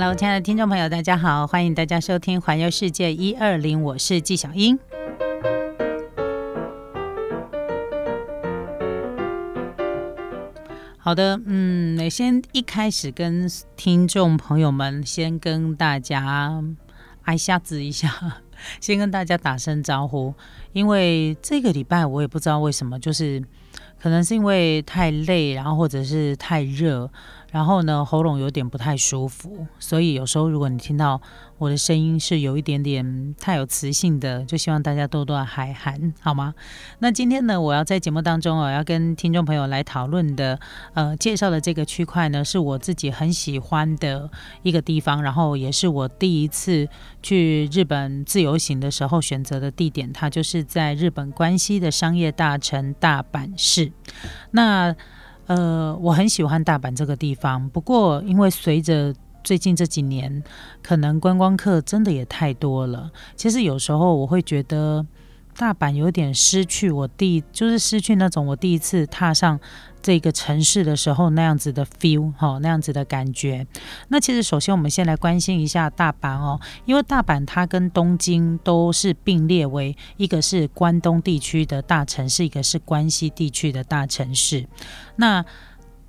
Hello，亲爱的听众朋友，大家好，欢迎大家收听《环游世界一二零》，我是纪晓英。好的，嗯，先一开始跟听众朋友们先跟大家挨下子一下，先跟大家打声招呼，因为这个礼拜我也不知道为什么，就是可能是因为太累，然后或者是太热。然后呢，喉咙有点不太舒服，所以有时候如果你听到我的声音是有一点点太有磁性的，就希望大家多多海涵，好吗？那今天呢，我要在节目当中我要跟听众朋友来讨论的，呃，介绍的这个区块呢，是我自己很喜欢的一个地方，然后也是我第一次去日本自由行的时候选择的地点，它就是在日本关西的商业大城大阪市。那呃，我很喜欢大阪这个地方，不过因为随着最近这几年，可能观光客真的也太多了。其实有时候我会觉得大阪有点失去我第，就是失去那种我第一次踏上。这个城市的时候那样子的 feel 哈，那样子的感觉。那其实首先我们先来关心一下大阪哦，因为大阪它跟东京都是并列为一个是关东地区的大城市，一个是关西地区的大城市。那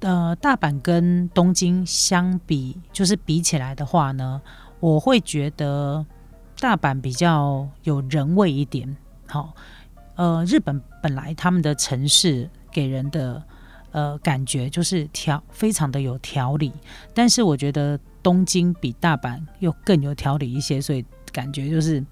呃，大阪跟东京相比，就是比起来的话呢，我会觉得大阪比较有人味一点。好，呃，日本本来他们的城市给人的。呃，感觉就是条非常的有条理，但是我觉得东京比大阪又更有条理一些，所以感觉就是。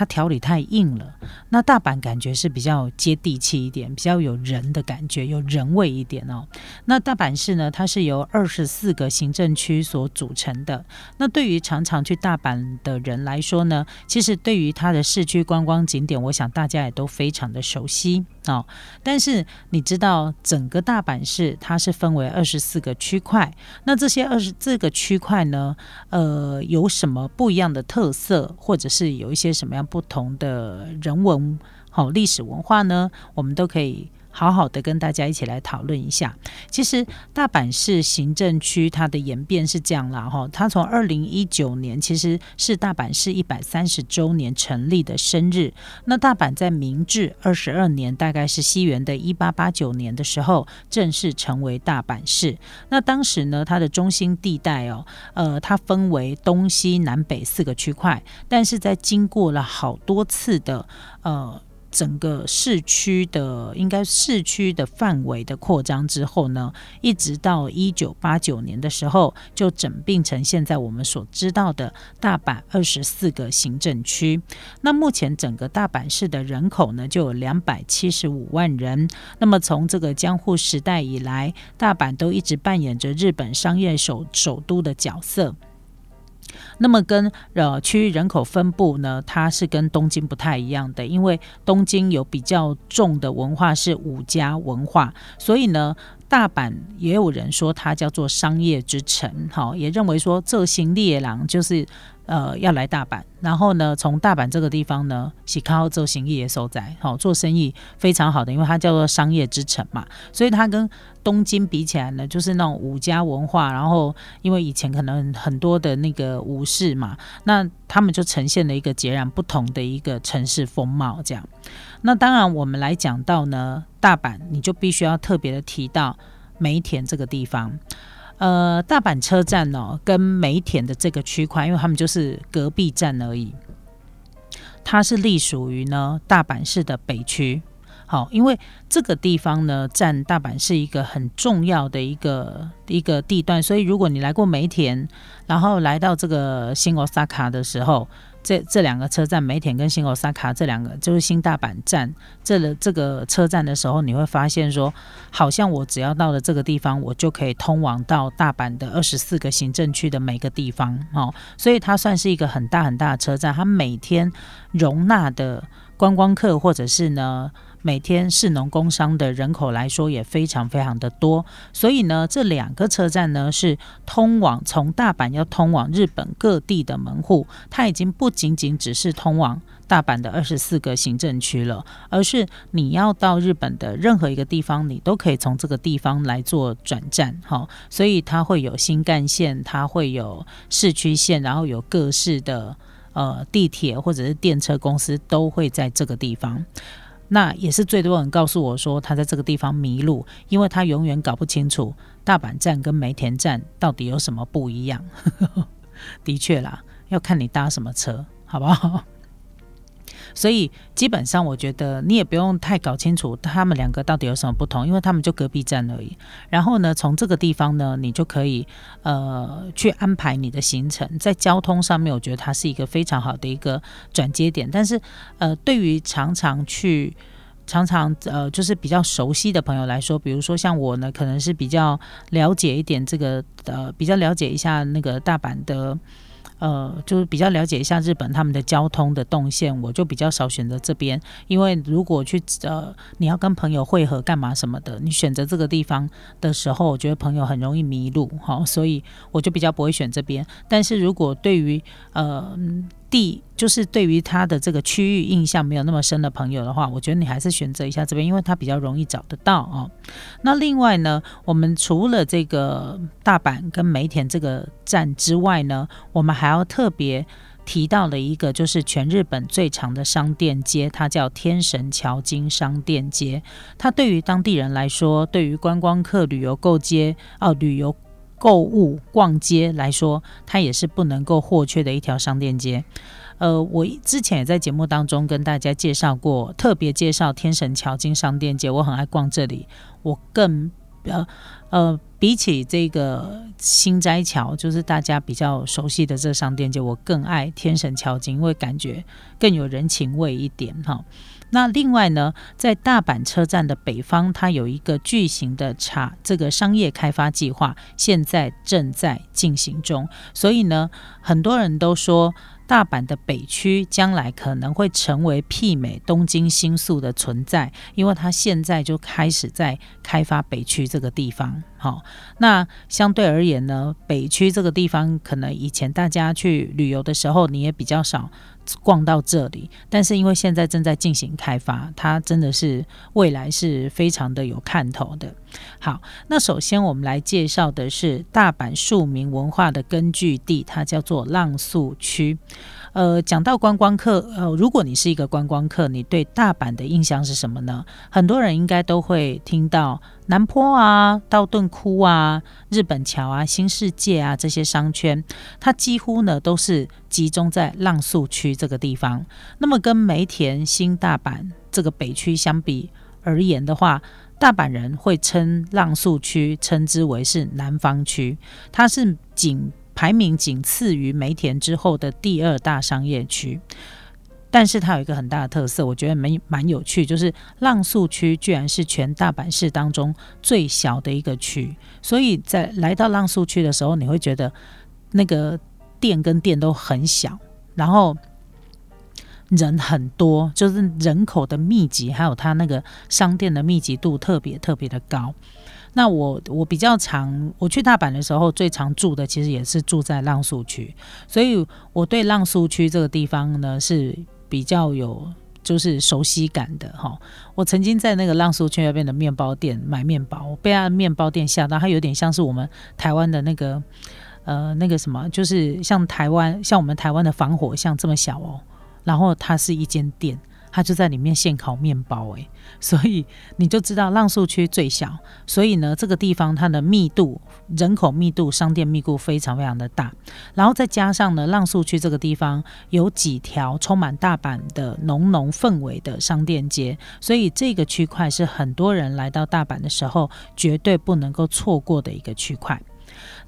它条理太硬了，那大阪感觉是比较接地气一点，比较有人的感觉，有人味一点哦。那大阪市呢，它是由二十四个行政区所组成的。那对于常常去大阪的人来说呢，其实对于它的市区观光景点，我想大家也都非常的熟悉哦。但是你知道，整个大阪市它是分为二十四个区块，那这些二十这个区块呢，呃，有什么不一样的特色，或者是有一些什么样？不同的人文、好历史文化呢，我们都可以。好好的跟大家一起来讨论一下。其实大阪市行政区它的演变是这样啦，哈，它从二零一九年其实是大阪市一百三十周年成立的生日。那大阪在明治二十二年，大概是西元的一八八九年的时候，正式成为大阪市。那当时呢，它的中心地带哦，呃，它分为东西南北四个区块，但是在经过了好多次的呃。整个市区的应该市区的范围的扩张之后呢，一直到一九八九年的时候，就整并成现在我们所知道的大阪二十四个行政区。那目前整个大阪市的人口呢，就有两百七十五万人。那么从这个江户时代以来，大阪都一直扮演着日本商业首首都的角色。那么跟呃区域人口分布呢，它是跟东京不太一样的，因为东京有比较重的文化是五家文化，所以呢，大阪也有人说它叫做商业之城，哈，也认为说这行猎狼就是。呃，要来大阪，然后呢，从大阪这个地方呢，喜靠做生意的所在，好做生意非常好的，因为它叫做商业之城嘛，所以它跟东京比起来呢，就是那种武家文化，然后因为以前可能很多的那个武士嘛，那他们就呈现了一个截然不同的一个城市风貌，这样。那当然，我们来讲到呢，大阪，你就必须要特别的提到梅田这个地方。呃，大阪车站哦，跟梅田的这个区块，因为他们就是隔壁站而已。它是隶属于呢大阪市的北区。好，因为这个地方呢，占大阪市一个很重要的一个一个地段，所以如果你来过梅田，然后来到这个新罗萨卡的时候。这这两个车站，梅田跟新奥萨卡这两个就是新大阪站。这个这个车站的时候，你会发现说，好像我只要到了这个地方，我就可以通往到大阪的二十四个行政区的每个地方哦。所以它算是一个很大很大的车站，它每天容纳的观光客或者是呢每天市农工商的人口来说也非常非常的多，所以呢，这两个车站呢是通往从大阪要通往日本各地的门户，它已经不仅仅只是通往大阪的二十四个行政区了，而是你要到日本的任何一个地方，你都可以从这个地方来做转站，哈，所以它会有新干线，它会有市区线，然后有各式的呃地铁或者是电车公司都会在这个地方。那也是最多人告诉我说，他在这个地方迷路，因为他永远搞不清楚大阪站跟梅田站到底有什么不一样。的确啦，要看你搭什么车，好不好？所以基本上，我觉得你也不用太搞清楚他们两个到底有什么不同，因为他们就隔壁站而已。然后呢，从这个地方呢，你就可以呃去安排你的行程。在交通上面，我觉得它是一个非常好的一个转接点。但是呃，对于常常去、常常呃就是比较熟悉的朋友来说，比如说像我呢，可能是比较了解一点这个呃，比较了解一下那个大阪的。呃，就是比较了解一下日本他们的交通的动线，我就比较少选择这边，因为如果去呃你要跟朋友会合干嘛什么的，你选择这个地方的时候，我觉得朋友很容易迷路哈，所以我就比较不会选这边。但是如果对于呃。地就是对于他的这个区域印象没有那么深的朋友的话，我觉得你还是选择一下这边，因为它比较容易找得到哦。那另外呢，我们除了这个大阪跟梅田这个站之外呢，我们还要特别提到的一个，就是全日本最长的商店街，它叫天神桥金商店街。它对于当地人来说，对于观光客旅游购街哦旅游。购物逛街来说，它也是不能够或缺的一条商店街。呃，我之前也在节目当中跟大家介绍过，特别介绍天神桥金商店街。我很爱逛这里，我更呃呃，比起这个新斋桥，就是大家比较熟悉的这商店街，我更爱天神桥金，因为感觉更有人情味一点哈。那另外呢，在大阪车站的北方，它有一个巨型的茶这个商业开发计划，现在正在进行中。所以呢，很多人都说，大阪的北区将来可能会成为媲美东京新宿的存在，因为它现在就开始在开发北区这个地方。好，那相对而言呢，北区这个地方，可能以前大家去旅游的时候，你也比较少。逛到这里，但是因为现在正在进行开发，它真的是未来是非常的有看头的。好，那首先我们来介绍的是大阪庶民文化的根据地，它叫做浪速区。呃，讲到观光客，呃，如果你是一个观光客，你对大阪的印象是什么呢？很多人应该都会听到南坡啊、道顿窟啊、日本桥啊、新世界啊这些商圈，它几乎呢都是集中在浪速区这个地方。那么跟梅田、新大阪这个北区相比而言的话，大阪人会称浪速区称之为是南方区，它是仅。排名仅次于梅田之后的第二大商业区，但是它有一个很大的特色，我觉得蛮蛮有趣，就是浪速区居然是全大阪市当中最小的一个区，所以在来到浪速区的时候，你会觉得那个店跟店都很小，然后人很多，就是人口的密集，还有它那个商店的密集度特别特别的高。那我我比较常我去大阪的时候，最常住的其实也是住在浪速区，所以我对浪速区这个地方呢是比较有就是熟悉感的哈。我曾经在那个浪速区那边的面包店买面包，被他面包店吓到，它有点像是我们台湾的那个呃那个什么，就是像台湾像我们台湾的防火巷这么小哦，然后它是一间店。他就在里面现烤面包，诶，所以你就知道浪速区最小，所以呢，这个地方它的密度、人口密度、商店密度非常非常的大，然后再加上呢，浪速区这个地方有几条充满大阪的浓浓氛围的商店街，所以这个区块是很多人来到大阪的时候绝对不能够错过的一个区块。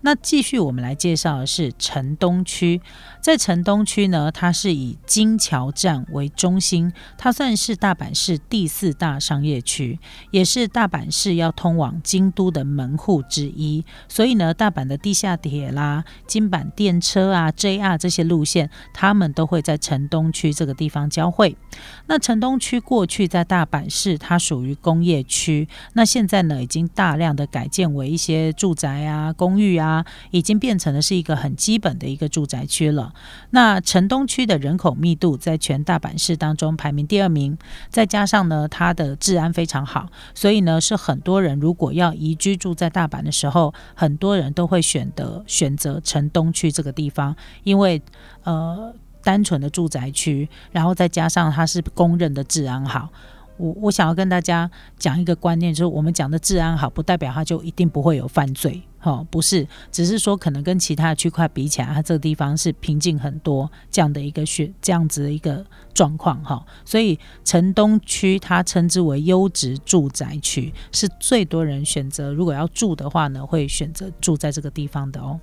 那继续我们来介绍的是城东区，在城东区呢，它是以金桥站为中心，它算是大阪市第四大商业区，也是大阪市要通往京都的门户之一。所以呢，大阪的地下铁啦、金阪电车啊、JR 这些路线，他们都会在城东区这个地方交汇。那城东区过去在大阪市，它属于工业区，那现在呢，已经大量的改建为一些住宅啊、公寓啊，已经变成了是一个很基本的一个住宅区了。那城东区的人口密度在全大阪市当中排名第二名，再加上呢，它的治安非常好，所以呢，是很多人如果要移居住在大阪的时候，很多人都会选择选择城东区这个地方，因为呃。单纯的住宅区，然后再加上它是公认的治安好。我我想要跟大家讲一个观念，就是我们讲的治安好，不代表它就一定不会有犯罪，哈，不是，只是说可能跟其他的区块比起来，它这个地方是平静很多这样的一个选这样子的一个状况，哈。所以城东区它称之为优质住宅区，是最多人选择如果要住的话呢，会选择住在这个地方的哦。